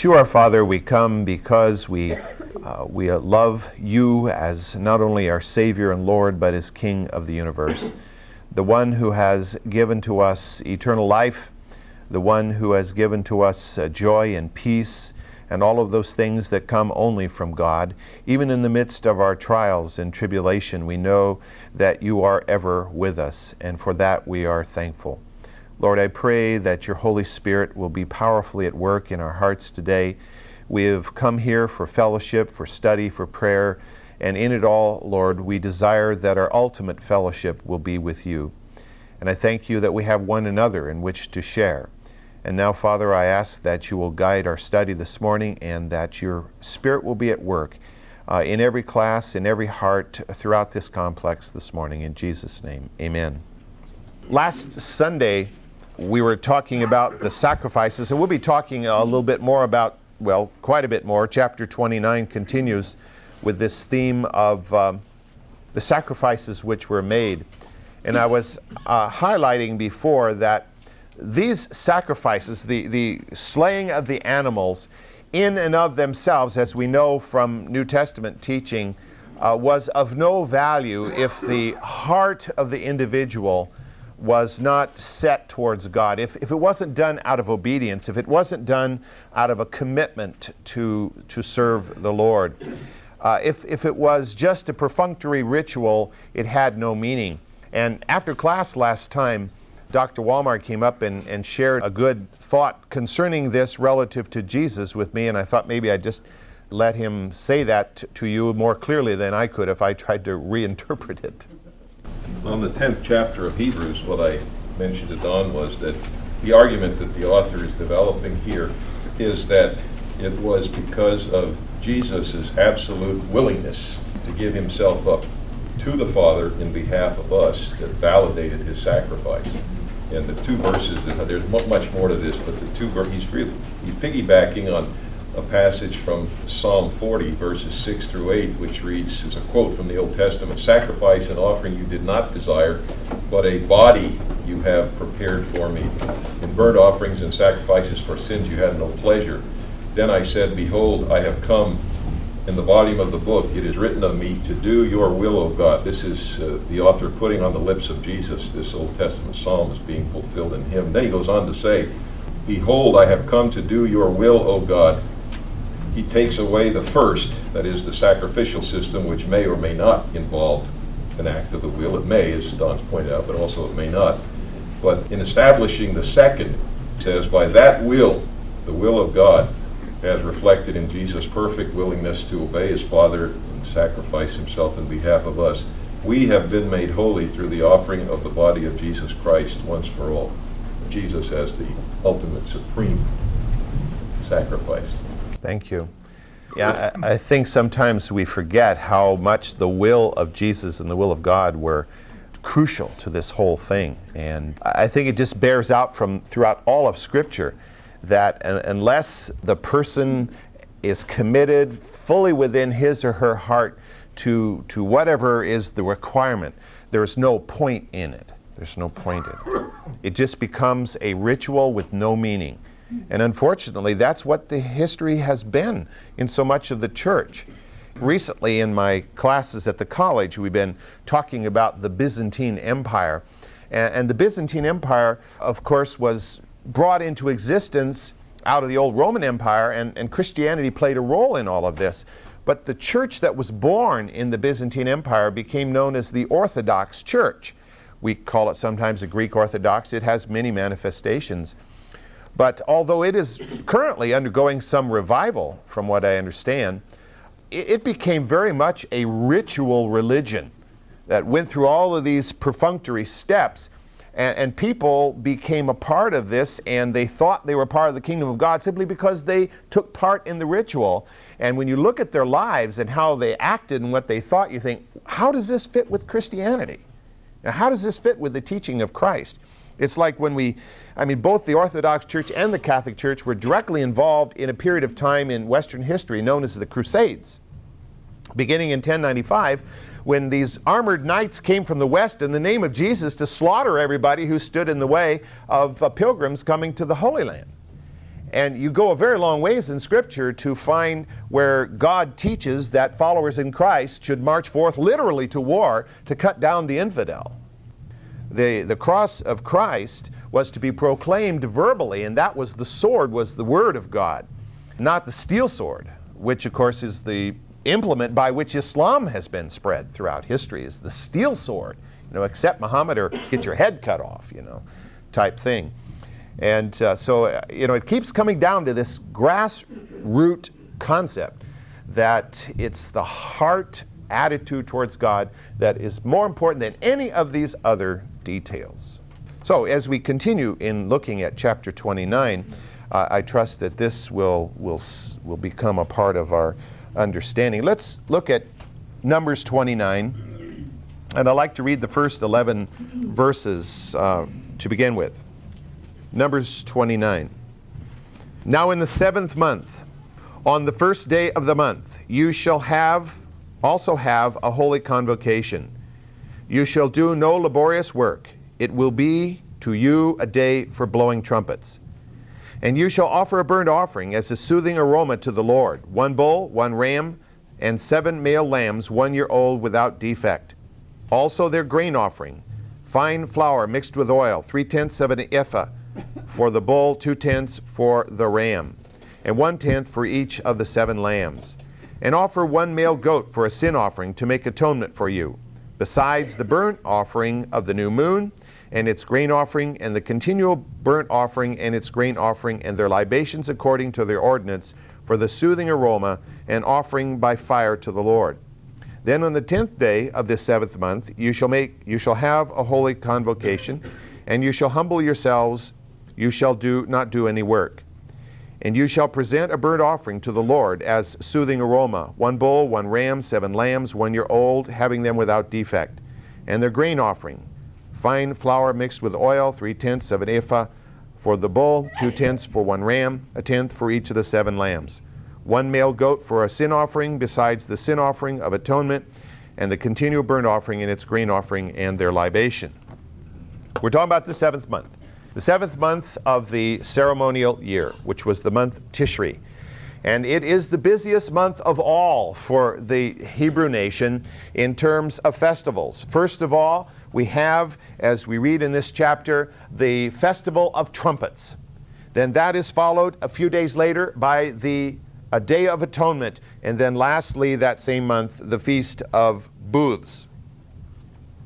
To our Father, we come because we, uh, we love you as not only our Savior and Lord, but as King of the universe, the one who has given to us eternal life, the one who has given to us uh, joy and peace, and all of those things that come only from God. Even in the midst of our trials and tribulation, we know that you are ever with us, and for that we are thankful. Lord, I pray that your Holy Spirit will be powerfully at work in our hearts today. We have come here for fellowship, for study, for prayer, and in it all, Lord, we desire that our ultimate fellowship will be with you. And I thank you that we have one another in which to share. And now, Father, I ask that you will guide our study this morning and that your Spirit will be at work uh, in every class, in every heart throughout this complex this morning. In Jesus' name, amen. Last Sunday, we were talking about the sacrifices, and we'll be talking a little bit more about, well, quite a bit more. Chapter 29 continues with this theme of um, the sacrifices which were made. And I was uh, highlighting before that these sacrifices, the, the slaying of the animals, in and of themselves, as we know from New Testament teaching, uh, was of no value if the heart of the individual was not set towards God, if, if it wasn't done out of obedience, if it wasn't done out of a commitment to, to serve the Lord, uh, if, if it was just a perfunctory ritual, it had no meaning. And after class last time, Dr. Walmark came up and, and shared a good thought concerning this relative to Jesus with me, and I thought maybe I'd just let him say that t- to you more clearly than I could if I tried to reinterpret it on the 10th chapter of Hebrews, what I mentioned to Don was that the argument that the author is developing here is that it was because of Jesus' absolute willingness to give himself up to the Father in behalf of us that validated his sacrifice. And the two verses, there's much more to this, but the two verses, he's really he's piggybacking on a passage from Psalm 40, verses 6 through 8, which reads, it's a quote from the Old Testament, Sacrifice and offering you did not desire, but a body you have prepared for me. In burnt offerings and sacrifices for sins you had no pleasure. Then I said, Behold, I have come. In the volume of the book, it is written of me to do your will, O God. This is uh, the author putting on the lips of Jesus. This Old Testament psalm is being fulfilled in him. Then he goes on to say, Behold, I have come to do your will, O God he takes away the first, that is, the sacrificial system, which may or may not involve an act of the will. It may, as Don's pointed out, but also it may not. But in establishing the second, says, by that will, the will of God, as reflected in Jesus' perfect willingness to obey his Father and sacrifice himself in behalf of us, we have been made holy through the offering of the body of Jesus Christ once for all. Jesus as the ultimate supreme sacrifice. Thank you. Yeah, I, I, think sometimes we forget how much the will of Jesus and the will of God were crucial to this whole thing. And I think it just bears out from throughout all of Scripture that unless the person is committed fully within his or her heart to, to whatever is the requirement, there's no point in it. There's no point in it. It just becomes a ritual with no meaning. And unfortunately, that's what the history has been in so much of the church. Recently, in my classes at the college, we've been talking about the Byzantine Empire. And, the Byzantine Empire, of course, was brought into existence out of the old Roman Empire, and, and Christianity played a role in all of this. But the church that was born in the Byzantine Empire became known as the Orthodox Church. We call it sometimes the Greek Orthodox. It has many manifestations. But although it is currently undergoing some revival, from what I understand, it became very much a ritual religion that went through all of these perfunctory steps. And, and, people became a part of this and they thought they were part of the kingdom of God simply because they took part in the ritual. And when you look at their lives and how they acted and what they thought, you think, how does this fit with Christianity? Now, how does this fit with the teaching of Christ? It's like when we, I mean, both the Orthodox Church and the Catholic Church were directly involved in a period of time in Western history known as the Crusades. Beginning in 1095, when these armored knights came from the west in the name of Jesus to slaughter everybody who stood in the way of uh, pilgrims coming to the Holy Land. And you go a very long ways in Scripture to find where God teaches that followers in Christ should march forth literally to war to cut down the infidel. The, the cross of Christ was to be proclaimed verbally, and that was the sword, was the word of God, not the steel sword, which of course is the implement by which Islam has been spread throughout history, is the steel sword. You know, accept Muhammad or get your head cut off, you know, type thing. And uh, so, uh, you know, it keeps coming down to this grassroots concept that it's the heart attitude towards God that is more important than any of these other details. So, as we continue in looking at chapter 29, uh, I trust that this will, will, will become a part of our understanding. Let's look at Numbers 29, and I'd like to read the first 11 verses uh, to begin with. Numbers 29. Now, in the seventh month, on the first day of the month, you shall have also have a holy convocation. You shall do no laborious work. It will be to you a day for blowing trumpets. And you shall offer a burnt offering as a soothing aroma to the Lord one bull, one ram, and seven male lambs, one year old without defect. Also their grain offering, fine flour mixed with oil, three tenths of an ephah for the bull, two tenths for the ram, and one tenth for each of the seven lambs. And offer one male goat for a sin offering to make atonement for you, besides the burnt offering of the new moon, and its grain offering, and the continual burnt offering and its grain offering, and their libations according to their ordinance, for the soothing aroma, and offering by fire to the Lord. Then on the tenth day of this seventh month you shall make you shall have a holy convocation, and you shall humble yourselves you shall do not do any work. And you shall present a burnt offering to the Lord as soothing aroma one bull, one ram, seven lambs, one year old, having them without defect. And their grain offering fine flour mixed with oil, three tenths of an ephah for the bull, two tenths for one ram, a tenth for each of the seven lambs. One male goat for a sin offering, besides the sin offering of atonement, and the continual burnt offering and its grain offering and their libation. We're talking about the seventh month the seventh month of the ceremonial year, which was the month Tishri. And it is the busiest month of all for the Hebrew nation in terms of festivals. First of all, we have, as we read in this chapter, the Festival of Trumpets. Then that is followed a few days later by the a Day of Atonement. And then lastly, that same month, the Feast of Booths.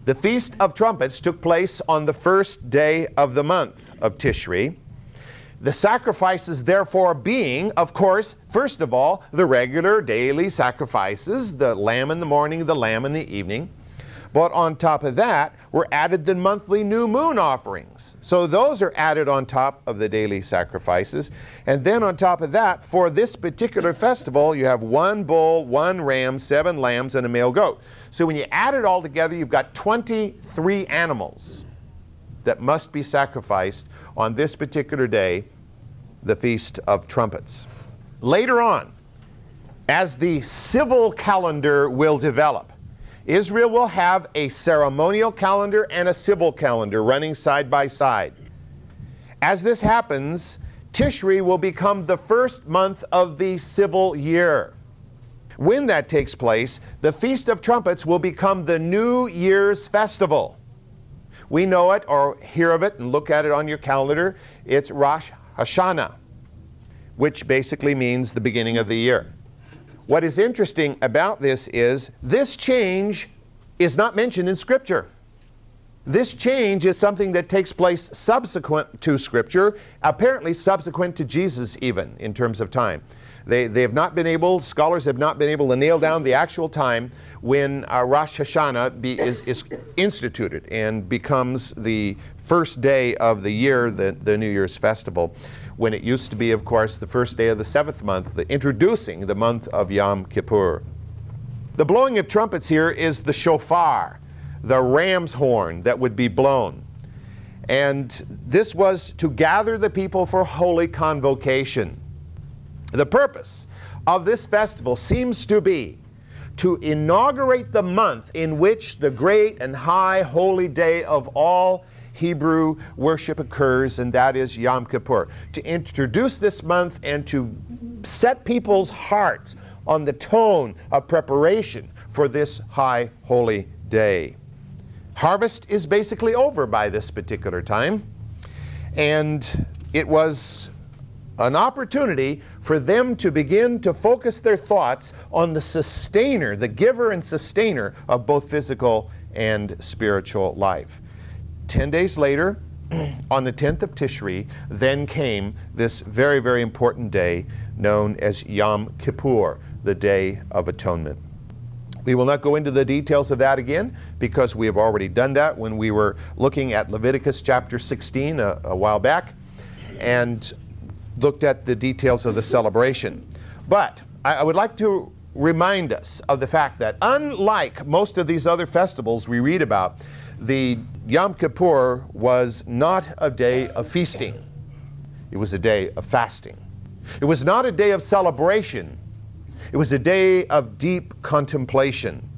The Feast of Trumpets took place on the first day of the month of Tishri. The sacrifices, therefore, being, of course, first of all, the regular daily sacrifices the lamb in the morning, the lamb in the evening. But on top of that, were added the monthly new moon offerings. So those are added on top of the daily sacrifices. And then on top of that, for this particular festival, you have one bull, one ram, seven lambs, and a male goat. So when you add it all together, you've got 23 animals that must be sacrificed on this particular day, the Feast of Trumpets. Later on, as the civil calendar will develop, Israel will have a ceremonial calendar and a civil calendar running side by side. As this happens, Tishri will become the first month of the civil year. When that takes place, the Feast of Trumpets will become the New Year's festival. We know it or hear of it and look at it on your calendar. It's Rosh Hashanah, which basically means the beginning of the year. What is interesting about this is this change is not mentioned in Scripture. This change is something that takes place subsequent to Scripture, apparently subsequent to Jesus, even in terms of time. They, they have not been able, scholars have not been able to nail down the actual time when uh, Rosh Hashanah be, is, is instituted and becomes the first day of the year, the, the New Year's festival, when it used to be, of course, the first day of the seventh month, the, introducing the month of Yom Kippur. The blowing of trumpets here is the shofar, the ram's horn that would be blown. And this was to gather the people for holy convocation. The purpose of this festival seems to be to inaugurate the month in which the great and high holy day of all Hebrew worship occurs, and that is Yom Kippur. To introduce this month and to set people's hearts on the tone of preparation for this high holy day. Harvest is basically over by this particular time, and it was an opportunity for them to begin to focus their thoughts on the sustainer, the giver and sustainer of both physical and spiritual life. Ten days later, on the 10th of Tishri, then came this very, very important day known as Yom Kippur, the Day of Atonement. We will not go into the details of that again because we have already done that when we were looking at Leviticus chapter 16 a, a while back and looked at the details of the celebration. But I, I would like to remind us of the fact that unlike most of these other festivals we read about, the Yom Kippur was not a day of feasting. It was a day of fasting. It was not a day of celebration. It was a day of deep contemplation.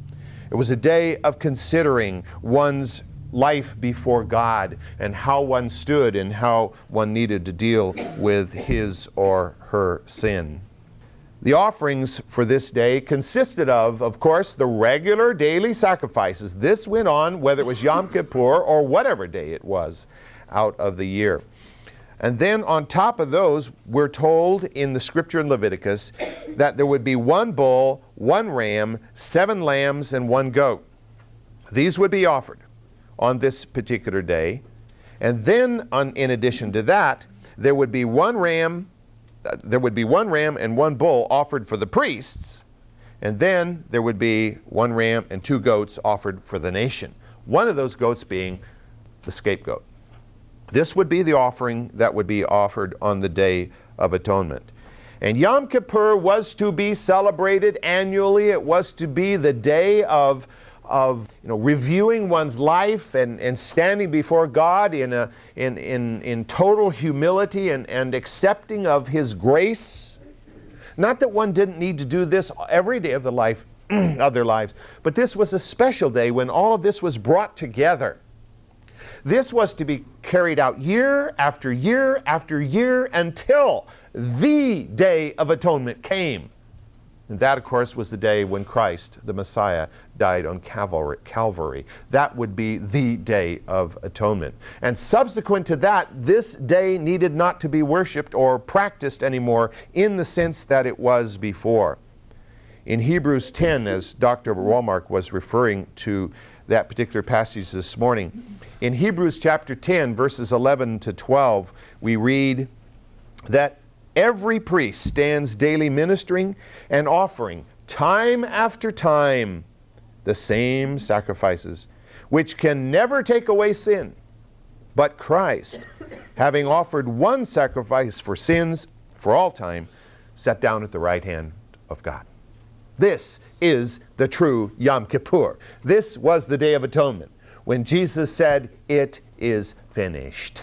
It was a day of considering one's life before God and how one stood and how one needed to deal with his or her sin. The offerings for this day consisted of, of course, the regular daily sacrifices. This went on whether it was Yom Kippur or whatever day it was out of the year. And then on top of those, we're told in the scripture in Leviticus that there would be one bull, one ram, seven lambs, and one goat. These would be offered on this particular day. And then, on, in addition to that, there would be one ram, uh, there would be one ram and one bull offered for the priests, and then there would be one ram and two goats offered for the nation. One of those goats being the scapegoat. This would be the offering that would be offered on the Day of Atonement. And Yom Kippur was to be celebrated annually. It was to be the day of, of you know, reviewing one's life and, and standing before God in, a, in, in, in total humility and, and accepting of His grace. Not that one didn't need to do this every day of the life of their lives, but this was a special day when all of this was brought together this was to be carried out year after year after year until the Day of Atonement came. And that, of course, was the day when Christ, the Messiah, died on Calvary. That would be the Day of Atonement. And subsequent to that, this day needed not to be worshiped or practiced anymore in the sense that it was before. In Hebrews 10, as Dr. Walmark was referring to that particular passage this morning, in Hebrews chapter 10, verses 11 to 12, we read that every priest stands daily ministering and offering time after time the same sacrifices, which can never take away sin. But Christ, having offered one sacrifice for sins for all time, sat down at the right hand of God. This is the true Yom Kippur. This was the Day of Atonement when Jesus said, It is finished.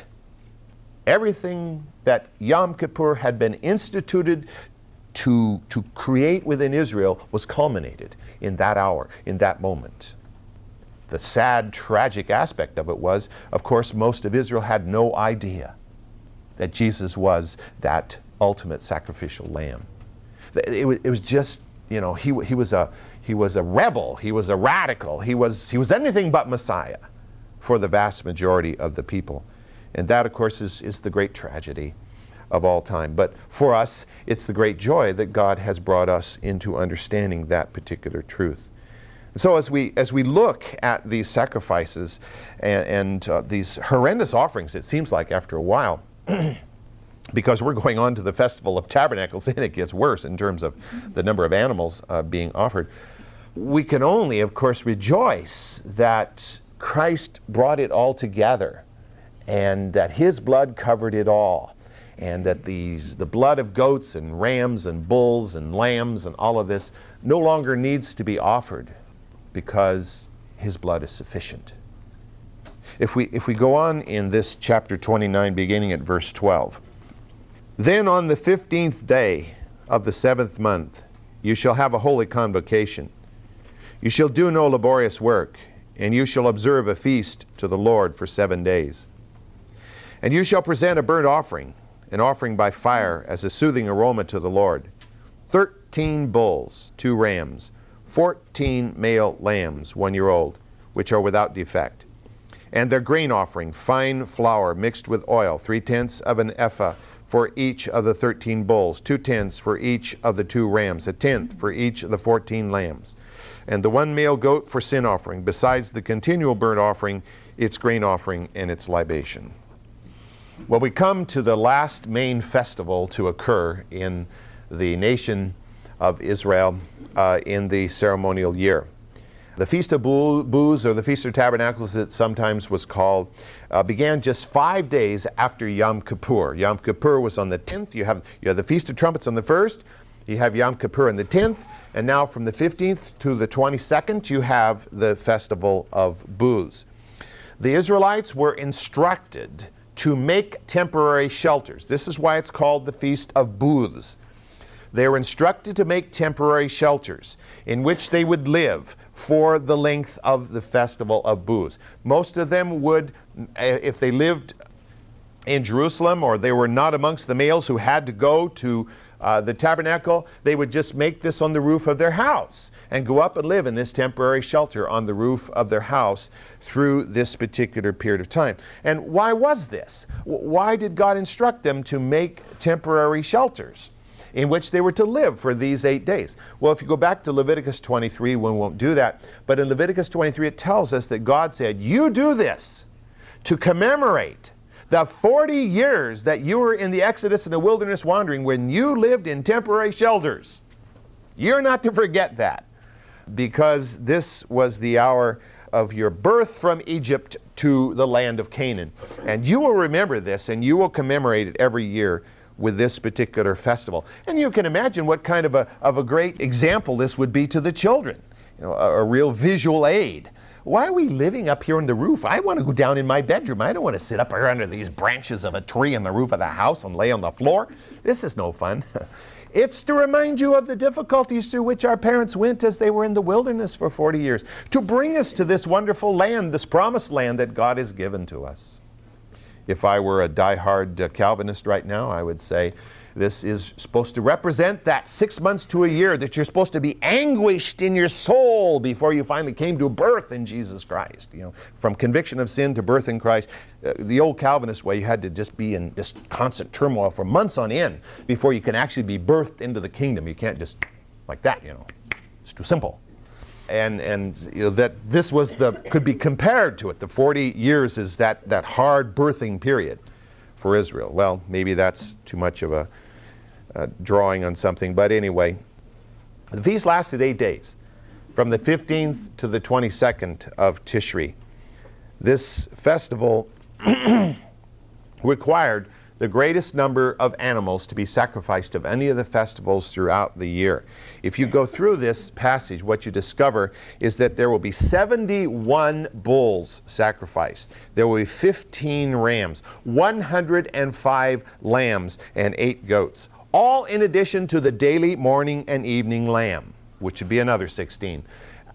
Everything that Yom Kippur had been instituted to, to create within Israel was culminated in that hour, in that moment. The sad, tragic aspect of it was, of course, most of Israel had no idea that Jesus was that ultimate sacrificial lamb. It, it, was just, you know, he, he was a he was a rebel, he was a radical, he was, he was anything but Messiah for the vast majority of the people. And that, of course, is, is the great tragedy of all time. But for us, it's the great joy that God has brought us into understanding that particular truth. So as we as we look at these sacrifices and, and uh, these horrendous offerings, it seems like after a while, because we're going on to the festival of tabernacles, and it gets worse in terms of the number of animals uh, being offered we can only, of course, rejoice that Christ brought it all together and that his blood covered it all and that these the blood of goats and rams and bulls and lambs and all of this no longer needs to be offered because his blood is sufficient. If we if we go on in this chapter 29 beginning at verse 12. Then on the 15th day of the 7th month you shall have a holy convocation you shall do no laborious work. and you shall observe a feast to the Lord for seven days. And you shall present a burnt offering, an offering by fire, as a soothing aroma to the Lord. Thirteen bulls, two rams, fourteen male lambs, one year old, which are without defect. And their grain offering, fine flour mixed with oil, three tenths of an ephah for each of the thirteen bulls, two tenths for each of the two rams, a tenth for each of the fourteen lambs and the one male goat for sin offering, besides the continual burnt offering, its grain offering, and its libation. Well, we come to the last main festival to occur in the nation of Israel uh, in the ceremonial year. The Feast of Booths, or the Feast of Tabernacles, it sometimes was called, uh, began just five days after Yom Kippur. Yom Kippur was on the 10th. You have, you have the Feast of Trumpets on the 1st. You have Yom Kippur on the 10th. And now from the 15th to the 22nd, you have the Festival of Booths. The Israelites were instructed to make temporary shelters. This is why it's called the Feast of Booths. They were instructed to make temporary shelters in which they would live for the length of the Festival of Booths. Most of them would, eh, if they lived in Jerusalem or they were not amongst the males who had to go to uh, the tabernacle, they would just make this on the roof of their house and go up and live in this temporary shelter on the roof of their house through this particular period of time. And why was this? Why did God instruct them to make temporary shelters? in which they were to live for these eight days. Well, if you go back to Leviticus 23, we won't do that, but in Leviticus 23, it tells us that God said, You do this to commemorate the 40 years that you were in the Exodus and the wilderness wandering when you lived in temporary shelters. You're not to forget that because this was the hour of your birth from Egypt to the land of Canaan. And you will remember this and you will commemorate it every year with this particular festival. And you can imagine what kind of a, of a great example this would be to the children. You know, a, a real visual aid why are we living up here on the roof? I want to go down in my bedroom. I don't want to sit up here under these branches of a tree on the roof of the house and lay on the floor. This is no fun. It's to remind you of the difficulties through which our parents went as they were in the wilderness for 40 years, to bring us to this wonderful land, this promised land that God has given to us. If I were a die-hard uh, Calvinist right now, I would say, this is supposed to represent that six months to a year that you're supposed to be anguished in your soul before you finally came to birth in Jesus Christ. You know, from conviction of sin to birth in Christ. Uh, the old Calvinist way, you had to just be in this constant turmoil for months on end before you can actually be birthed into the kingdom. You can't just like that, you know. It's too simple. And, and you know, that this was the could be compared to it. The 40 years is that, that hard birthing period for Israel. Well, maybe that's too much of a uh, drawing on something. But anyway, the feast lasted eight days, from the 15th to the 22nd of Tishri. This festival required the greatest number of animals to be sacrificed of any of the festivals throughout the year. If you go through this passage, what you discover is that there will be 71 bulls sacrificed. There will be 15 rams, 105 lambs, and 8 goats all in addition to the daily morning and evening lamb, which would be another 16.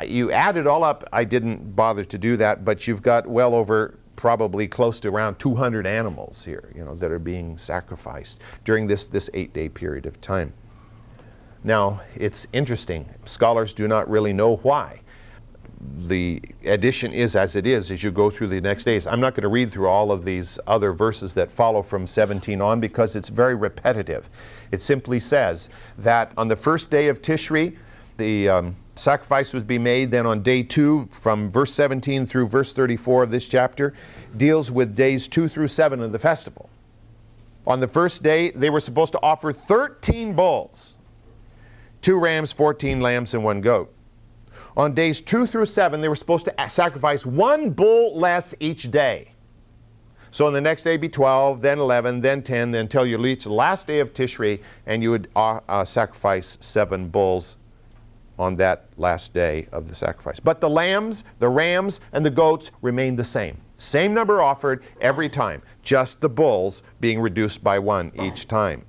Uh, you add it all up, I didn't bother to do that, but you've got well over probably close to around 200 animals here, you know, that are being sacrificed during this, this eight day period of time. Now, it's interesting. Scholars do not really know why the addition is as it is as you go through the next days. I'm not going to read through all of these other verses that follow from 17 on because it's very repetitive. It simply says that on the first day of Tishri, the um, sacrifice was be made. Then on day two, from verse 17 through verse 34 of this chapter, deals with days two through seven of the festival. On the first day, they were supposed to offer 13 bulls, two rams, 14 lambs, and one goat. On days two through seven, they were supposed to sacrifice one bull less each day. So on the next day be 12, then 11, then 10, then until you reach the last day of Tishri, and you would uh, uh, sacrifice seven bulls on that last day of the sacrifice. But the lambs, the rams, and the goats remained the same. Same number offered every time, just the bulls being reduced by one each time.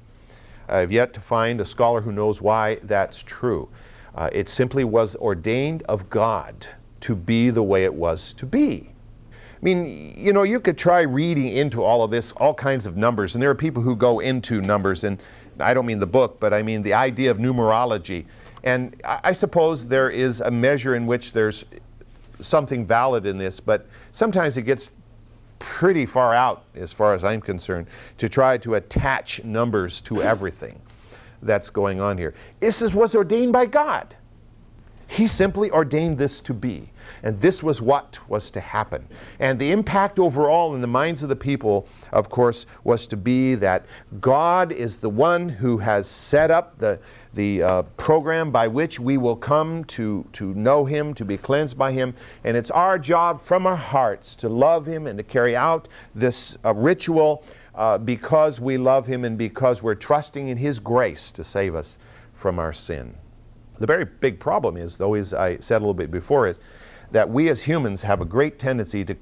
I've yet to find a scholar who knows why that's true. Uh, it simply was ordained of God to be the way it was to be. I mean, you know, you could try reading into all of this, all kinds of numbers, and there are people who go into numbers, and I don't mean the book, but I mean the idea of numerology. And I suppose there is a measure in which there's something valid in this, but sometimes it gets pretty far out, as far as I'm concerned, to try to attach numbers to everything that's going on here. This is, was ordained by God. He simply ordained this to be. And this was what was to happen. And the impact overall in the minds of the people, of course, was to be that God is the one who has set up the, the uh, program by which we will come to, to know Him, to be cleansed by Him. And it's our job from our hearts to love Him and to carry out this uh, ritual uh, because we love Him and because we're trusting in His grace to save us from our sin. The very big problem is, though, as I said a little bit before, is that we as humans have a great tendency to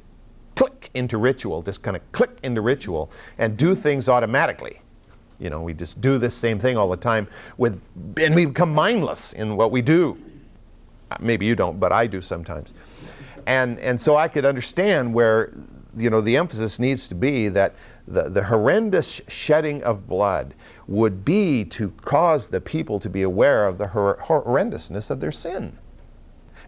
click into ritual, just kind of click into ritual and do things automatically. You know, we just do this same thing all the time with, and we become mindless in what we do. Maybe you don't, but I do sometimes. And, and so I could understand where, you know, the emphasis needs to be that the, the horrendous shedding of blood would be to cause the people to be aware of the hor- horrendousness of their sin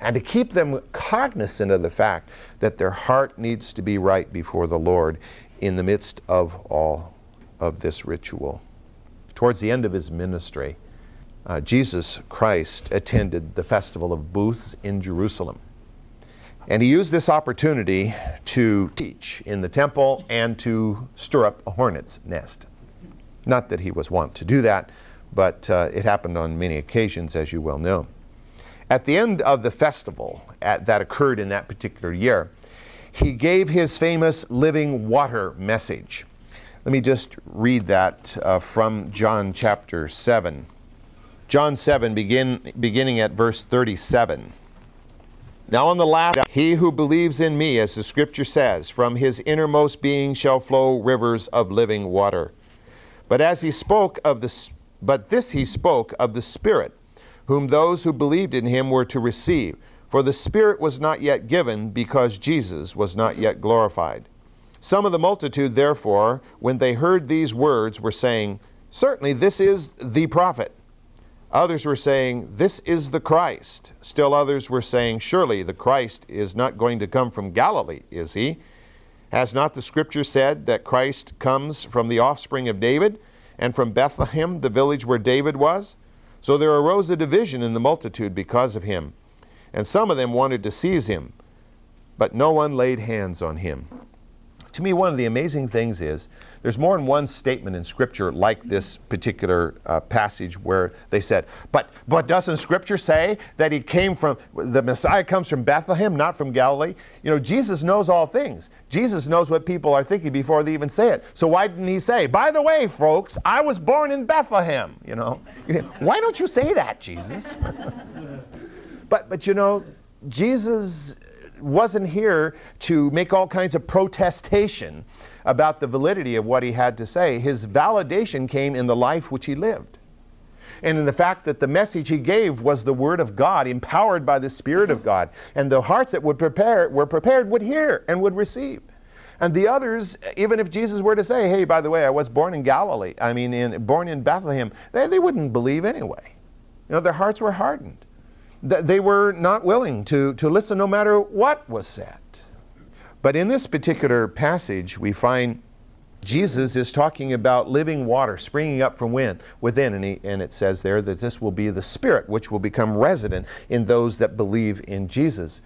and to keep them cognizant of the fact that their heart needs to be right before the Lord in the midst of all of this ritual. Towards the end of his ministry, uh, Jesus Christ attended the Festival of Booths in Jerusalem. And he used this opportunity to teach in the temple and to stir up a hornet's nest. Not that he was wont to do that, but uh, it happened on many occasions, as you well know. At the end of the festival at, that occurred in that particular year, he gave his famous living water message. Let me just read that uh, from John chapter 7. John 7, begin, beginning at verse 37. Now, on the last, he who believes in me, as the scripture says, from his innermost being shall flow rivers of living water. But as he spoke of the, but this he spoke of the Spirit whom those who believed in him were to receive. For the Spirit was not yet given, because Jesus was not yet glorified. Some of the multitude, therefore, when they heard these words, were saying, Certainly this is the prophet. Others were saying, This is the Christ. Still others were saying, Surely the Christ is not going to come from Galilee, is he? Has not the Scripture said that Christ comes from the offspring of David, and from Bethlehem, the village where David was? So there arose a division in the multitude because of him. And some of them wanted to seize him, but no one laid hands on him. To me, one of the amazing things is there's more than one statement in Scripture like this particular uh, passage where they said, but, but doesn't Scripture say that he came from, the Messiah comes from Bethlehem, not from Galilee? You know, Jesus knows all things. Jesus knows what people are thinking before they even say it. So why didn't he say, by the way, folks, I was born in Bethlehem? You know, why don't you say that, Jesus? but, but you know, Jesus wasn't here to make all kinds of protestation about the validity of what he had to say. His validation came in the life which he lived. And in the fact that the message he gave was the Word of God, empowered by the Spirit of God. And the hearts that would prepare, were prepared would hear and would receive. And the others, even if Jesus were to say, hey, by the way, I was born in Galilee, I mean, in, born in Bethlehem, they, they wouldn't believe anyway. You know, their hearts were hardened. That they were not willing to, to listen no matter what was said. But in this particular passage, we find Jesus is talking about living water springing up from within, and, he, and it says there that this will be the Spirit which will become resident in those that believe in Jesus.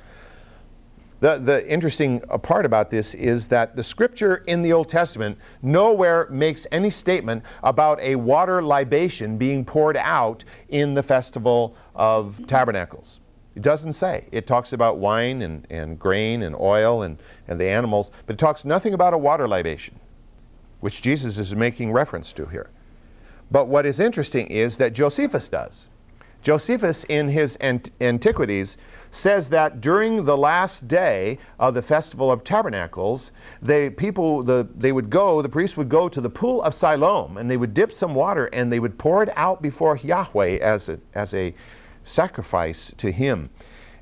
The, the interesting uh, part about this is that the scripture in the Old Testament nowhere makes any statement about a water libation being poured out in the festival of tabernacles. It doesn't say. It talks about wine and, and grain and oil and, and the animals, but it talks nothing about a water libation, which Jesus is making reference to here. But what is interesting is that Josephus does. Josephus, in his ant- Antiquities, says that during the last day of the Festival of Tabernacles, they, people, the, they would go, the priests would go to the pool of Siloam, and they would dip some water and they would pour it out before Yahweh as a, as a sacrifice to him.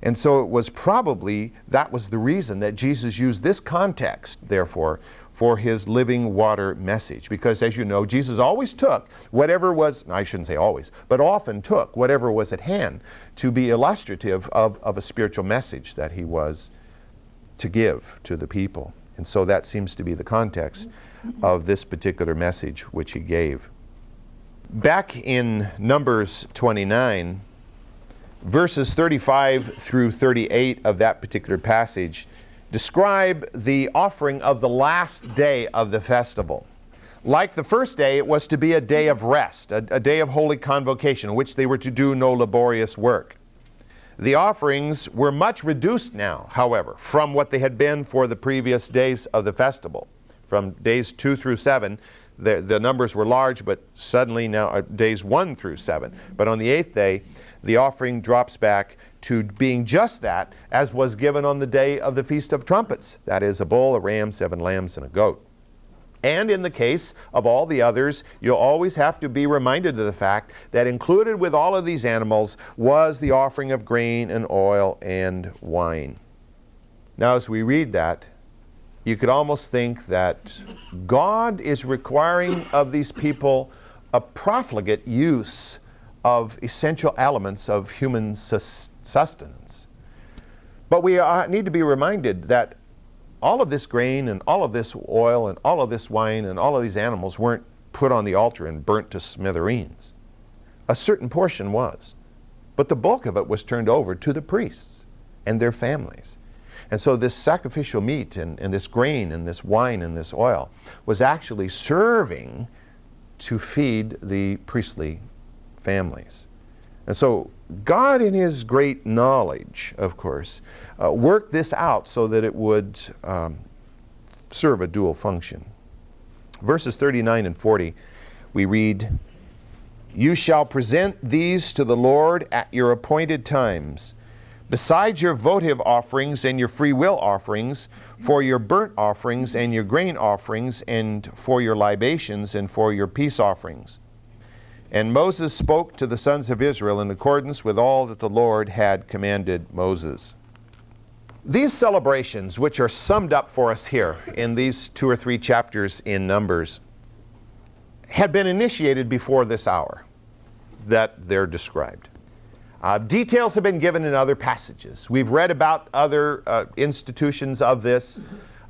And so it was probably that was the reason that Jesus used this context, therefore, for his living water message. Because as you know, Jesus always took whatever was, I shouldn't say always, but often took whatever was at hand to be illustrative of, of a spiritual message that he was to give to the people. And so that seems to be the context of this particular message which he gave. Back in Numbers 29, verses 35 through 38 of that particular passage describe the offering of the last day of the festival. Like the first day, it was to be a day of rest, a, a, day of holy convocation, in which they were to do no laborious work. The offerings were much reduced now, however, from what they had been for the previous days of the festival. From days two through seven, the, the numbers were large, but suddenly now uh, days one through seven. But on the eighth day, the offering drops back to being just that as was given on the day of the Feast of Trumpets that is, a bull, a ram, seven lambs, and a goat. And in the case of all the others, you'll always have to be reminded of the fact that included with all of these animals was the offering of grain and oil and wine. Now, as we read that, you could almost think that God is requiring of these people a profligate use of essential elements of human sustenance. But we need to be reminded that all of this grain and all of this oil and all of this wine and all of these animals weren't put on the altar and burnt to smithereens. A certain portion was. But the bulk of it was turned over to the priests and their families. And so this sacrificial meat and, and this grain and this wine and this oil was actually serving to feed the priestly families. And so God, in His great knowledge, of course, uh, worked this out so that it would um, serve a dual function. Verses 39 and 40, we read, You shall present these to the Lord at your appointed times, besides your votive offerings and your free will offerings, for your burnt offerings and your grain offerings, and for your libations and for your peace offerings. And Moses spoke to the sons of Israel in accordance with all that the Lord had commanded Moses. These celebrations, which are summed up for us here in these two or three chapters in Numbers, had been initiated before this hour that they're described. Uh, details have been given in other passages. We've read about other uh, institutions of this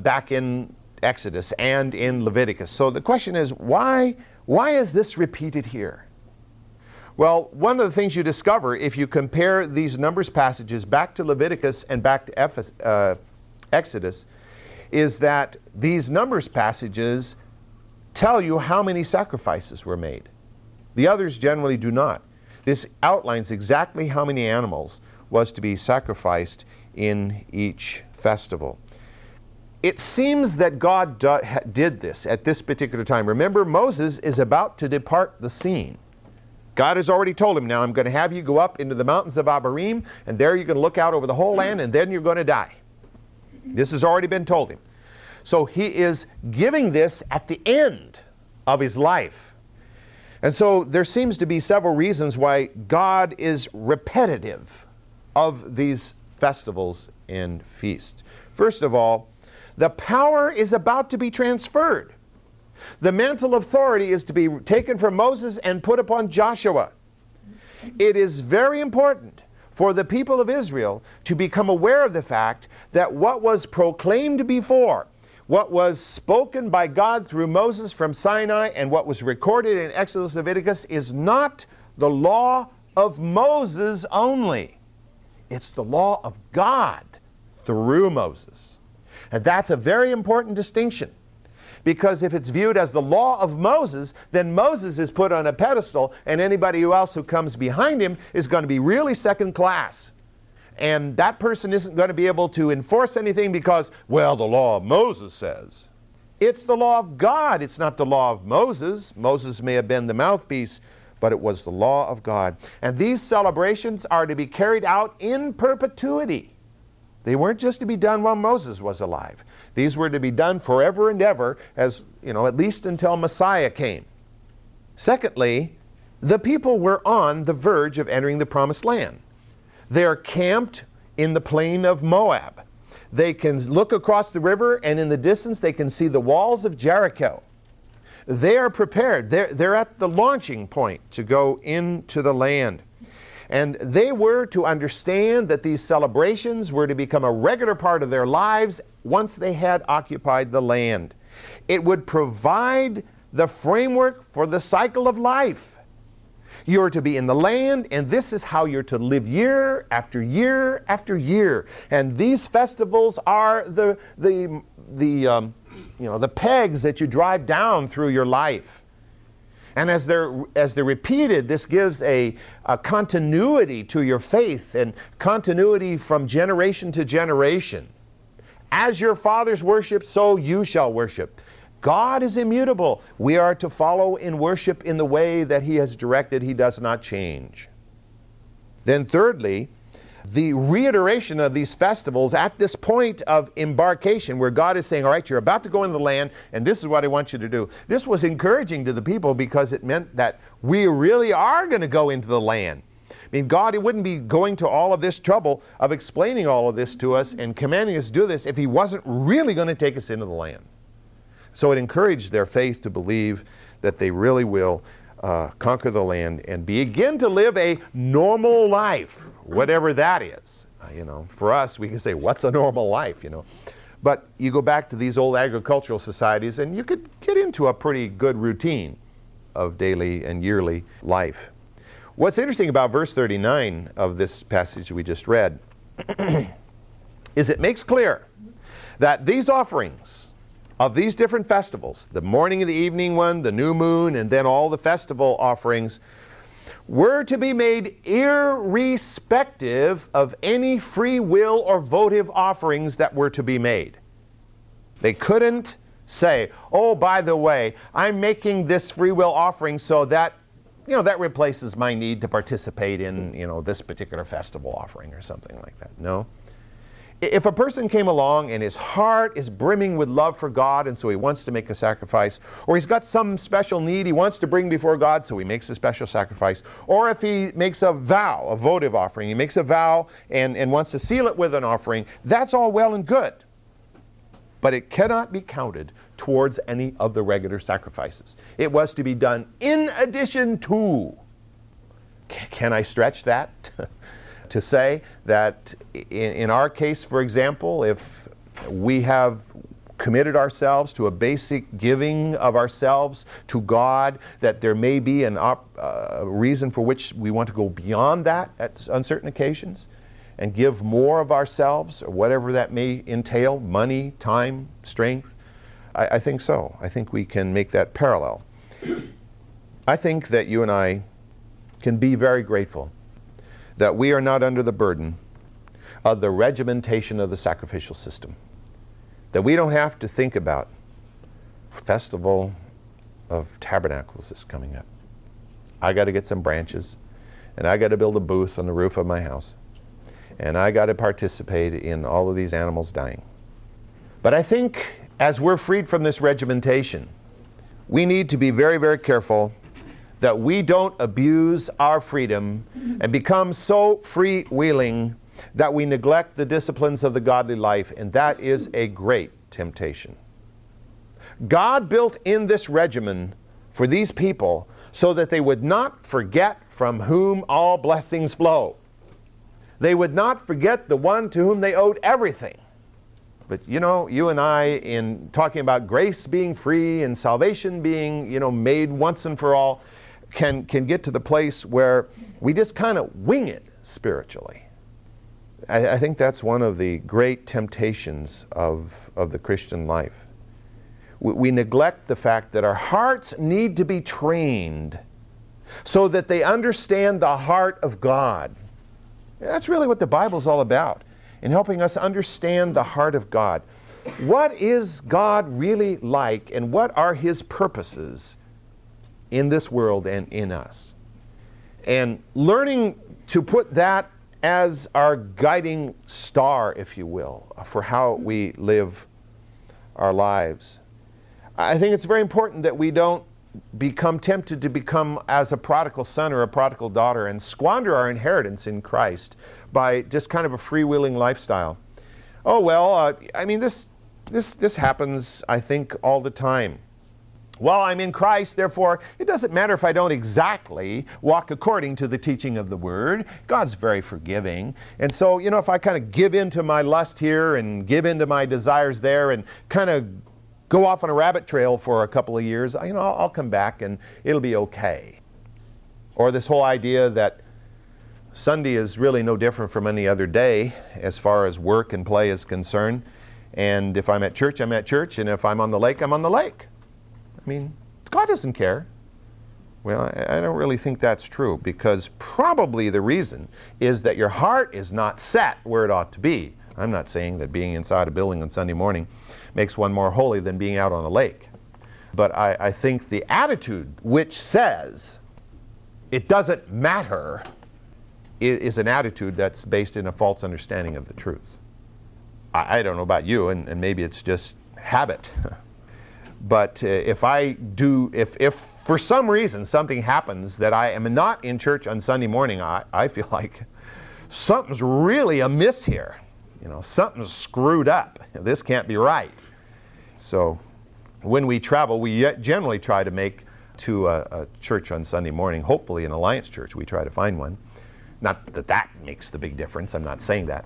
back in Exodus and in Leviticus. So the question is why, why is this repeated here? Well, one of the things you discover if you compare these Numbers passages back to Leviticus and back to Ephes- uh, Exodus is that these Numbers passages tell you how many sacrifices were made. The others generally do not. This outlines exactly how many animals was to be sacrificed in each festival. It seems that God do, did this at this particular time. Remember, Moses is about to depart the scene. God has already told him, now I'm going to have you go up into the mountains of Abarim, and there you're going to look out over the whole land, and then you're going to die. This has already been told him. So he is giving this at the end of his life. And so there seems to be several reasons why God is repetitive of these festivals and feasts. First of all, the power is about to be transferred. The mantle of authority is to be taken from Moses and put upon Joshua. It is very important for the people of Israel to become aware of the fact that what was proclaimed before, what was spoken by God through Moses from Sinai, and what was recorded in Exodus Leviticus is not the law of Moses only. It's the law of God through Moses. And that's a very important distinction. Because if it's viewed as the law of Moses, then Moses is put on a pedestal, and anybody else who comes behind him is going to be really second class. And that person isn't going to be able to enforce anything because, well, the law of Moses says. It's the law of God, it's not the law of Moses. Moses may have been the mouthpiece, but it was the law of God. And these celebrations are to be carried out in perpetuity. They weren't just to be done while Moses was alive. These were to be done forever and ever, as, you know, at least until Messiah came. Secondly, the people were on the verge of entering the promised land. They're camped in the plain of Moab. They can look across the river, and in the distance, they can see the walls of Jericho. They are prepared. They're, they're at the launching point to go into the land. And they were to understand that these celebrations were to become a regular part of their lives once they had occupied the land. It would provide the framework for the cycle of life. You're to be in the land, and this is how you're to live year after year after year. And these festivals are the, the, the, um, you know, the pegs that you drive down through your life. And as they're, as they're repeated, this gives a, a continuity to your faith and continuity from generation to generation. As your fathers worship, so you shall worship. God is immutable. We are to follow in worship in the way that He has directed. He does not change. Then, thirdly, the reiteration of these festivals at this point of embarkation, where God is saying, All right, you're about to go in the land, and this is what I want you to do. This was encouraging to the people because it meant that we really are going to go into the land. I mean, God it wouldn't be going to all of this trouble of explaining all of this to us and commanding us to do this if He wasn't really going to take us into the land. So it encouraged their faith to believe that they really will uh, conquer the land and begin to live a normal life, whatever that is. Uh, you know, for us, we can say, what's a normal life, you know? But you go back to these old agricultural societies and you could get into a pretty good routine of daily and yearly life. What's interesting about verse 39 of this passage we just read is it makes clear that these offerings, of these different festivals, the morning and the evening one, the new moon, and then all the festival offerings, were to be made irrespective of any free will or votive offerings that were to be made. They couldn't say, oh, by the way, I'm making this free will offering so that, you know, that replaces my need to participate in, you know, this particular festival offering or something like that. No. If a person came along and his heart is brimming with love for God and so he wants to make a sacrifice, or he's got some special need he wants to bring before God so he makes a special sacrifice, or if he makes a vow, a votive offering, he makes a vow and, and wants to seal it with an offering, that's all well and good. But it cannot be counted towards any of the regular sacrifices. It was to be done in addition to. Can I stretch that? to say that in, in our case, for example, if we have committed ourselves to a basic giving of ourselves to God, that there may be a uh, reason for which we want to go beyond that at on certain occasions and give more of ourselves, or whatever that may entail money, time, strength. I, I think so. I think we can make that parallel. I think that you and I can be very grateful that we are not under the burden of the regimentation of the sacrificial system. That we don't have to think about festival of tabernacles is coming up. I got to get some branches and I got to build a booth on the roof of my house. And I got to participate in all of these animals dying. But I think as we're freed from this regimentation, we need to be very, very careful that we don't abuse our freedom and become so freewheeling that we neglect the disciplines of the godly life, and that is a great temptation. God built in this regimen for these people so that they would not forget from whom all blessings flow. They would not forget the one to whom they owed everything. But you know, you and I, in talking about grace being free and salvation being, you know, made once and for all, can, can get to the place where we just kind of wing it spiritually. I, I, think that's one of the great temptations of, of the Christian life. We, we neglect the fact that our hearts need to be trained so that they understand the heart of God. That's really what the Bible's all about, in helping us understand the heart of God. What is God really like, and what are His purposes in this world and in us. And learning to put that as our guiding star, if you will, for how we live our lives. I think it's very important that we don't become tempted to become as a prodigal son or a prodigal daughter and squander our inheritance in Christ by just kind of a freewheeling lifestyle. Oh, well, uh, I mean, this, this, this happens, I think, all the time. Well, I'm in Christ, therefore, it doesn't matter if I don't exactly walk according to the teaching of the Word. God's very forgiving. And so, you know, if I kind of give in to my lust here and give in to my desires there and kind of go off on a rabbit trail for a couple of years, you know, I'll, I'll come back and it'll be okay. Or this whole idea that Sunday is really no different from any other day as far as work and play is concerned. And if I'm at church, I'm at church. And if I'm on the lake, I'm on the lake. I mean, God doesn't care. Well, I, don't really think that's true because probably the reason is that your heart is not set where it ought to be. I'm not saying that being inside a building on Sunday morning makes one more holy than being out on a lake. But I, I think the attitude which says it doesn't matter is, is, an attitude that's based in a false understanding of the truth. I, I don't know about you, and, and maybe it's just habit. But uh, if I do, if, if for some reason something happens that I am not in church on Sunday morning, I, I feel like something's really amiss here. You know, something's screwed up. This can't be right. So when we travel, we generally try to make to a, a, church on Sunday morning, hopefully an Alliance church. We try to find one. Not that that makes the big difference. I'm not saying that.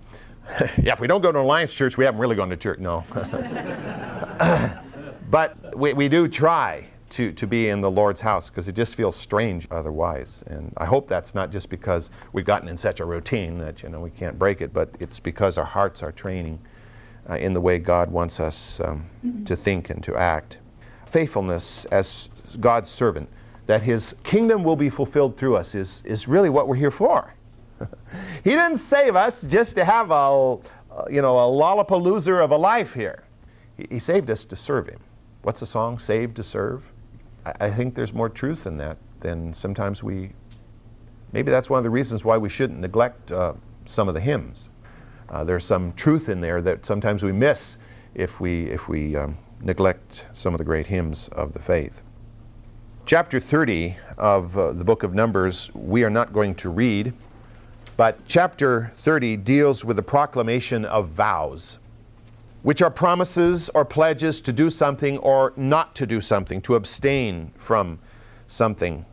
yeah, if we don't go to an Alliance church, we haven't really gone to church. No. But we, we do try to, to be in the Lord's house because it just feels strange otherwise. And I hope that's not just because we've gotten in such a routine that you know we can't break it, but it's because our hearts are training uh, in the way God wants us um, mm-hmm. to think and to act. Faithfulness as God's servant, that His kingdom will be fulfilled through us, is, is really what we're here for. he didn't save us just to have a, you know, a lollapalooza of a life here. He, he saved us to serve Him. What's the song? Saved to serve. I, I think there's more truth in that than sometimes we. Maybe that's one of the reasons why we shouldn't neglect uh, some of the hymns. Uh, there's some truth in there that sometimes we miss if we if we um, neglect some of the great hymns of the faith. Chapter 30 of uh, the book of Numbers we are not going to read, but chapter 30 deals with the proclamation of vows which are promises or pledges to do something or not to do something, to abstain from something.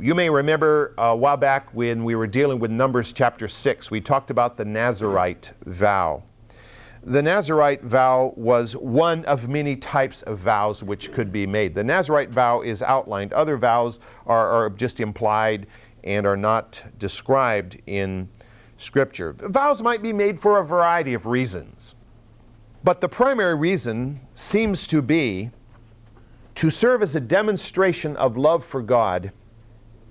You may remember uh, a while back when we were dealing with Numbers chapter 6, we talked about the Nazarite vow. The Nazarite vow was one of many types of vows which could be made. The Nazarite vow is outlined, other vows are, are just implied and are not described in Scripture. Vows might be made for a variety of reasons. But the primary reason seems to be to serve as a demonstration of love for God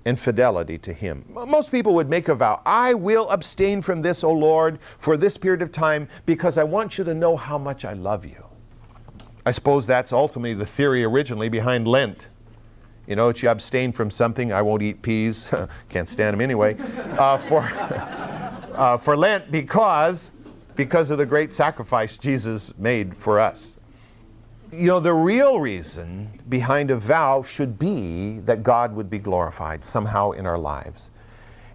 and fidelity to Him. Most people would make a vow I will abstain from this, O Lord, for this period of time because I want you to know how much I love you. I suppose that's ultimately the theory originally behind Lent. You know, you abstain from something. I won't eat peas. Can't stand them anyway. Uh, for, uh, for Lent because because of the great sacrifice Jesus made for us. You know, the real reason behind a vow should be that God would be glorified somehow in our lives.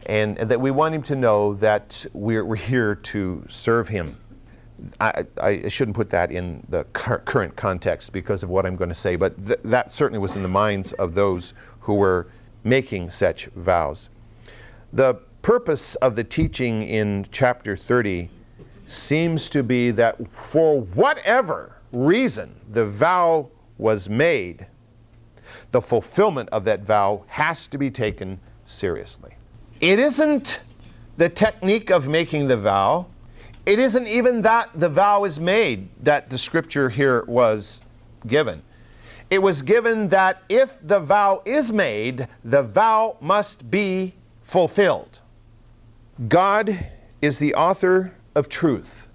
And, and that we want Him to know that we're, we're here to serve Him. I, I, shouldn't put that in the current context because of what I'm going to say, but th- that certainly was in the minds of those who were making such vows. The purpose of the teaching in chapter 30 seems to be that for whatever reason the vow was made, the fulfillment of that vow has to be taken seriously. It isn't the technique of making the vow, it isn't even that the vow is made that the scripture here was given. It was given that if the vow is made, the vow must be fulfilled. God is the author of truth.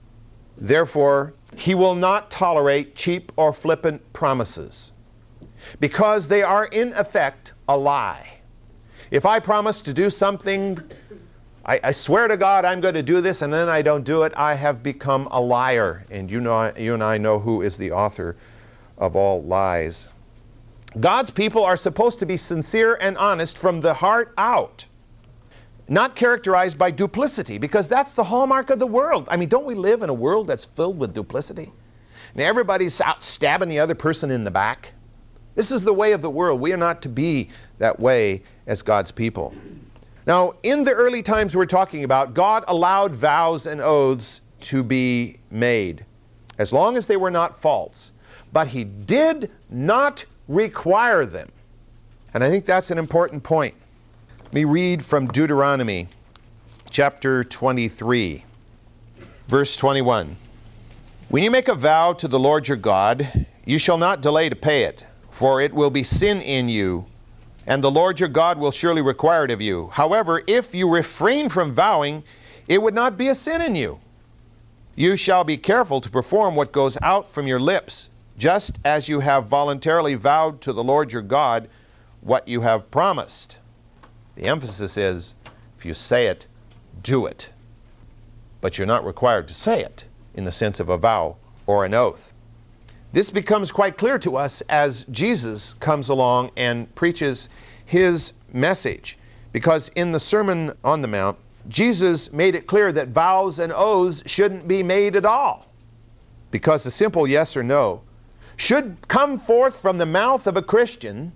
Therefore, he will not tolerate cheap or flippant promises because they are, in effect, a lie. If I promise to do something, I, I, swear to God I'm going to do this, and then I don't do it, I have become a liar. And you, know, you and I know who is the author of all lies. God's people are supposed to be sincere and honest from the heart out, not characterized by duplicity, because that's the hallmark of the world. I mean, don't we live in a world that's filled with duplicity? And everybody's out stabbing the other person in the back. This is the way of the world. We are not to be that way as God's people. Now, in the early times we're talking about, God allowed vows and oaths to be made, as long as they were not false. But He did not require them. And I think that's an important point. Me read from Deuteronomy chapter 23, verse 21. When you make a vow to the Lord your God, you shall not delay to pay it, for it will be sin in you and the Lord your God will surely require it of you. However, if you refrain from vowing, it would not be a sin in you. You shall be careful to perform what goes out from your lips, just as you have voluntarily vowed to the Lord your God what you have promised. The emphasis is if you say it, do it. But you're not required to say it in the sense of a vow or an oath. This becomes quite clear to us as Jesus comes along and preaches his message. Because in the Sermon on the Mount, Jesus made it clear that vows and oaths shouldn't be made at all. Because a simple yes or no should come forth from the mouth of a Christian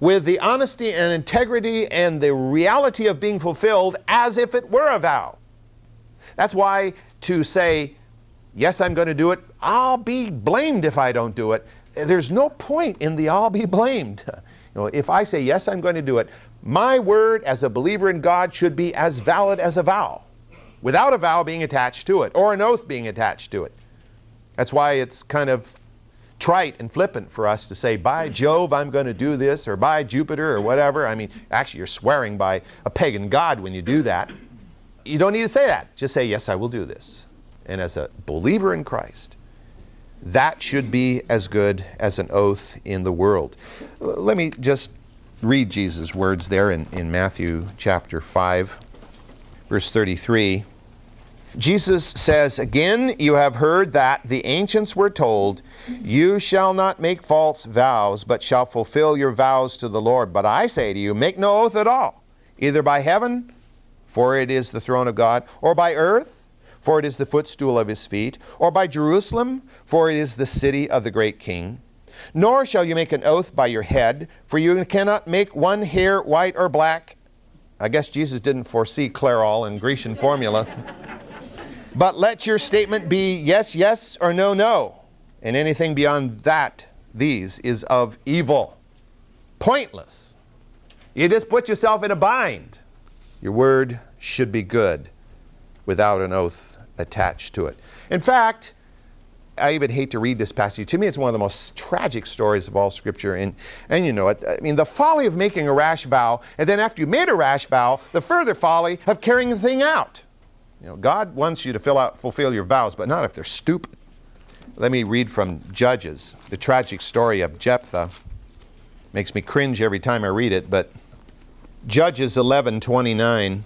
with the honesty and integrity and the reality of being fulfilled as if it were a vow. That's why to say, yes, I'm going to do it, I'll be blamed if I don't do it. There's no point in the I'll be blamed. You know, if I say, yes, I'm going to do it, my word as a believer in God should be as valid as a vow, without a vow being attached to it or an oath being attached to it. That's why it's kind of trite and flippant for us to say, by Jove, I'm going to do this, or by Jupiter, or whatever. I mean, actually, you're swearing by a pagan god when you do that. You don't need to say that. Just say, yes, I will do this. And as a believer in Christ, that should be as good as an oath in the world. Let me just read Jesus' words there in, in Matthew chapter 5, verse 33. Jesus says, Again, you have heard that the ancients were told, You shall not make false vows, but shall fulfill your vows to the Lord. But I say to you, make no oath at all, either by heaven, for it is the throne of God, or by earth, for it is the footstool of his feet, or by Jerusalem, for it is the city of the great king. Nor shall you make an oath by your head, for you cannot make one hair white or black. I guess Jesus didn't foresee Clairol and Grecian formula. but let your statement be yes, yes, or no, no. And anything beyond that, these, is of evil. Pointless. You just put yourself in a bind. Your word should be good without an oath attached to it. In fact, I even hate to read this passage. To me, it's one of the most tragic stories of all Scripture. And, and you know it. I mean, the folly of making a rash vow, and then after you made a rash vow, the further folly of carrying the thing out. You know, God wants you to fill out, fulfill your vows, but not if they're stupid. Let me read from Judges, the tragic story of Jephthah. Makes me cringe every time I read it, but Judges 11:29.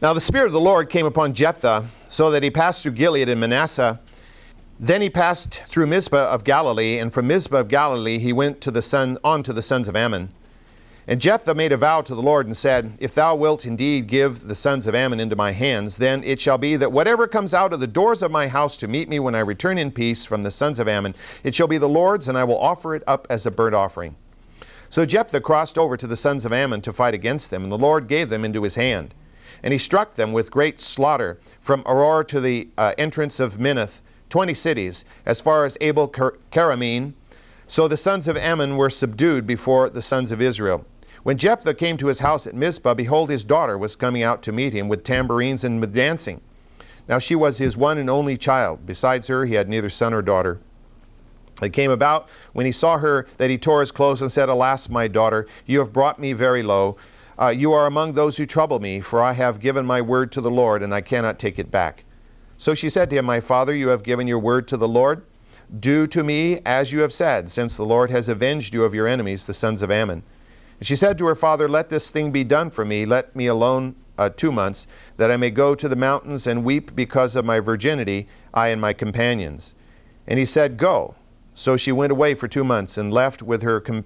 Now the Spirit of the Lord came upon Jephthah, so that he passed through Gilead and Manasseh. Then he passed through Mizpah of Galilee, and from Mizpah of Galilee he went to the son, on to the sons of Ammon. And Jephthah made a vow to the Lord and said, If thou wilt indeed give the sons of Ammon into my hands, then it shall be that whatever comes out of the doors of my house to meet me when I return in peace from the sons of Ammon, it shall be the Lord's, and I will offer it up as a burnt offering. So Jephthah crossed over to the sons of Ammon to fight against them, and the Lord gave them into his hand. And he struck them with great slaughter from Aroer to the uh, entrance of Minnith, twenty cities, as far as Abel Keramim. So the sons of Ammon were subdued before the sons of Israel. When Jephthah came to his house at Mizpah, behold, his daughter was coming out to meet him with tambourines and with dancing. Now she was his one and only child. Besides her, he had neither son or daughter. It came about when he saw her that he tore his clothes and said, Alas, my daughter, you have brought me very low. Uh, you are among those who trouble me, for I have given my word to the Lord, and I cannot take it back. So she said to him, My father, you have given your word to the Lord. Do to me as you have said, since the Lord has avenged you of your enemies, the sons of Ammon. And she said to her father, Let this thing be done for me. Let me alone uh, two months, that I may go to the mountains and weep because of my virginity, I and my companions. And he said, Go. So she went away for two months and left with her com-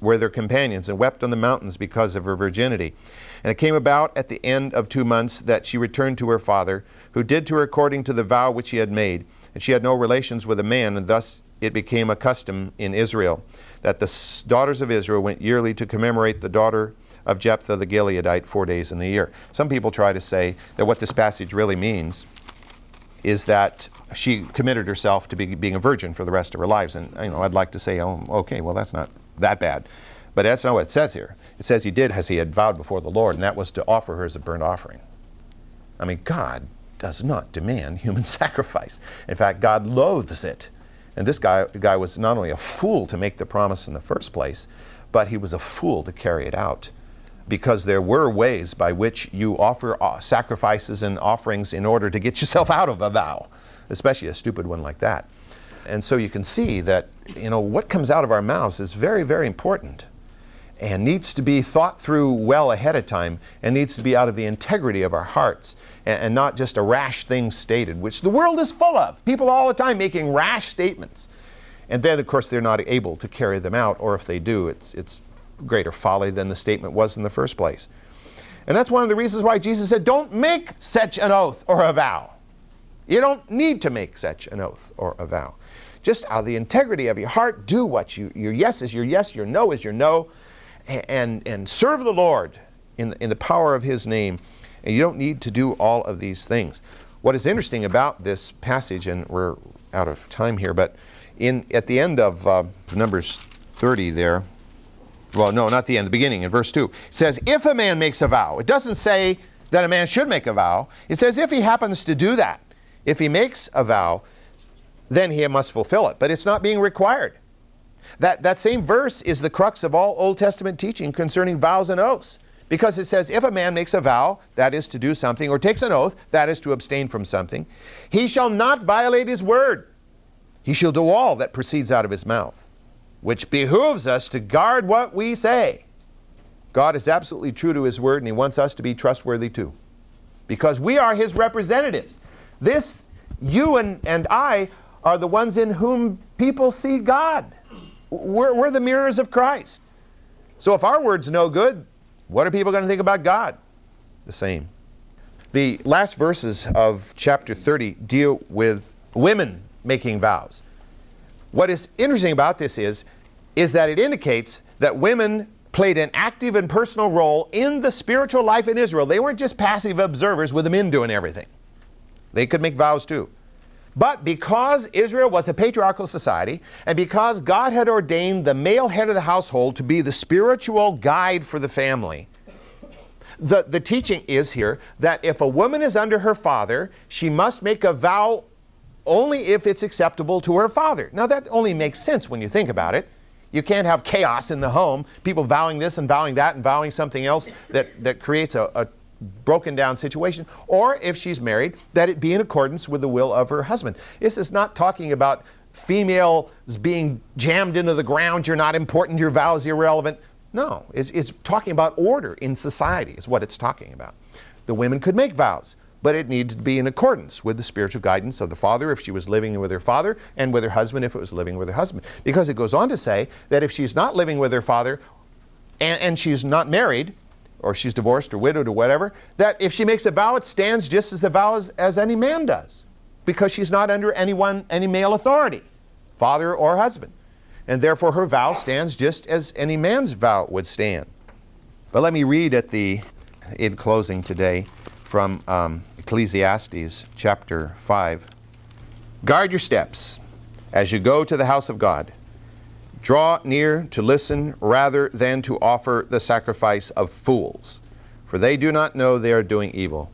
were their companions and wept on the mountains because of her virginity. And it came about at the end of two months that she returned to her father, who did to her according to the vow which he had made. And she had no relations with a man, and thus it became a custom in Israel that the daughters of Israel went yearly to commemorate the daughter of Jephthah the Gileadite four days in the year. Some people try to say that what this passage really means is that she committed herself to be, being a virgin for the rest of her lives. And you know, I'd like to say, oh, okay, well, that's not that bad. But that's not what it says here. It says he did as he had vowed before the Lord, and that was to offer her as a burnt offering. I mean, God does not demand human sacrifice. In fact, God loathes it. And this guy, guy was not only a fool to make the promise in the first place, but he was a fool to carry it out. Because there were ways by which you offer uh, sacrifices and offerings in order to get yourself out of a vow, especially a stupid one like that. And so you can see that, you know, what comes out of our mouths is very, very important and needs to be thought through well ahead of time and needs to be out of the integrity of our hearts and, and, not just a rash thing stated, which the world is full of. People all the time making rash statements. And then, of course, they're not able to carry them out, or if they do, it's, it's greater folly than the statement was in the first place. And that's one of the reasons why Jesus said, Don't make such an oath or a vow. You don't need to make such an oath or a vow. Just out of the integrity of your heart, do what you, your yes is your yes, your no is your no and, and serve the Lord in, in the power of His name. And you don't need to do all of these things. What is interesting about this passage, and we're out of time here, but in, at the end of uh, Numbers 30 there, well, no, not the end, the beginning, in verse 2, it says, If a man makes a vow, it doesn't say that a man should make a vow. It says, if he happens to do that, if he makes a vow, then he must fulfill it. But it's not being required. That, that same verse is the crux of all Old Testament teaching concerning vows and oaths. Because it says, if a man makes a vow, that is to do something, or takes an oath, that is to abstain from something, he shall not violate his word. He shall do all that proceeds out of his mouth, which behooves us to guard what we say. God is absolutely true to his word, and he wants us to be trustworthy too. Because we are his representatives. This, you and, and I, are the ones in whom people see God. We're, we're the mirrors of Christ. So if our word's no good, what are people going to think about God? The same. The last verses of chapter 30 deal with women making vows. What is interesting about this is, is that it indicates that women played an active and personal role in the spiritual life in Israel. They weren't just passive observers with the men doing everything. They could make vows too. But because Israel was a patriarchal society, and because God had ordained the male head of the household to be the spiritual guide for the family, the, the teaching is here that if a woman is under her father, she must make a vow only if it's acceptable to her father. Now, that only makes sense when you think about it. You can't have chaos in the home, people vowing this and vowing that and vowing something else that, that creates a, a broken down situation, or if she's married, that it be in accordance with the will of her husband. This is not talking about females being jammed into the ground, you're not important, your vows irrelevant. No, it's, it's talking about order in society, is what it's talking about. The women could make vows, but it needed to be in accordance with the spiritual guidance of the father if she was living with her father, and with her husband if it was living with her husband. Because it goes on to say that if she's not living with her father and, and she's not married, or she's divorced or widowed or whatever, that if she makes a vow, it stands just as the vow as, as any man does, because she's not under anyone, any male authority, father or husband. And therefore her vow stands just as any man's vow would stand. But let me read at the, in closing today, from um, Ecclesiastes chapter 5. Guard your steps as you go to the house of God Draw near to listen rather than to offer the sacrifice of fools, for they do not know they are doing evil.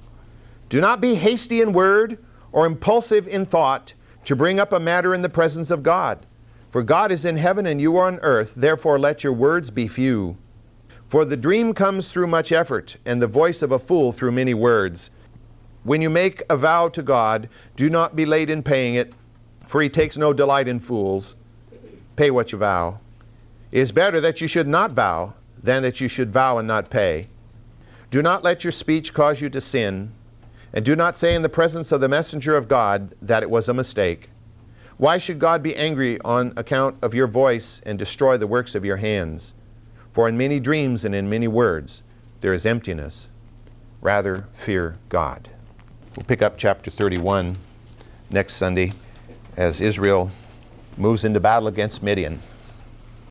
Do not be hasty in word or impulsive in thought to bring up a matter in the presence of God. For God is in heaven and you are on earth, therefore let your words be few. For the dream comes through much effort, and the voice of a fool through many words. When you make a vow to God, do not be late in paying it, for he takes no delight in fools pay what you vow. It is better that you should not vow than that you should vow and not pay. Do not let your speech cause you to sin, and do not say in the presence of the messenger of God that it was a mistake. Why should God be angry on account of your voice and destroy the works of your hands? For in many dreams and in many words there is emptiness. Rather, fear God. We'll pick up chapter 31 next Sunday as Israel moves into battle against Midian.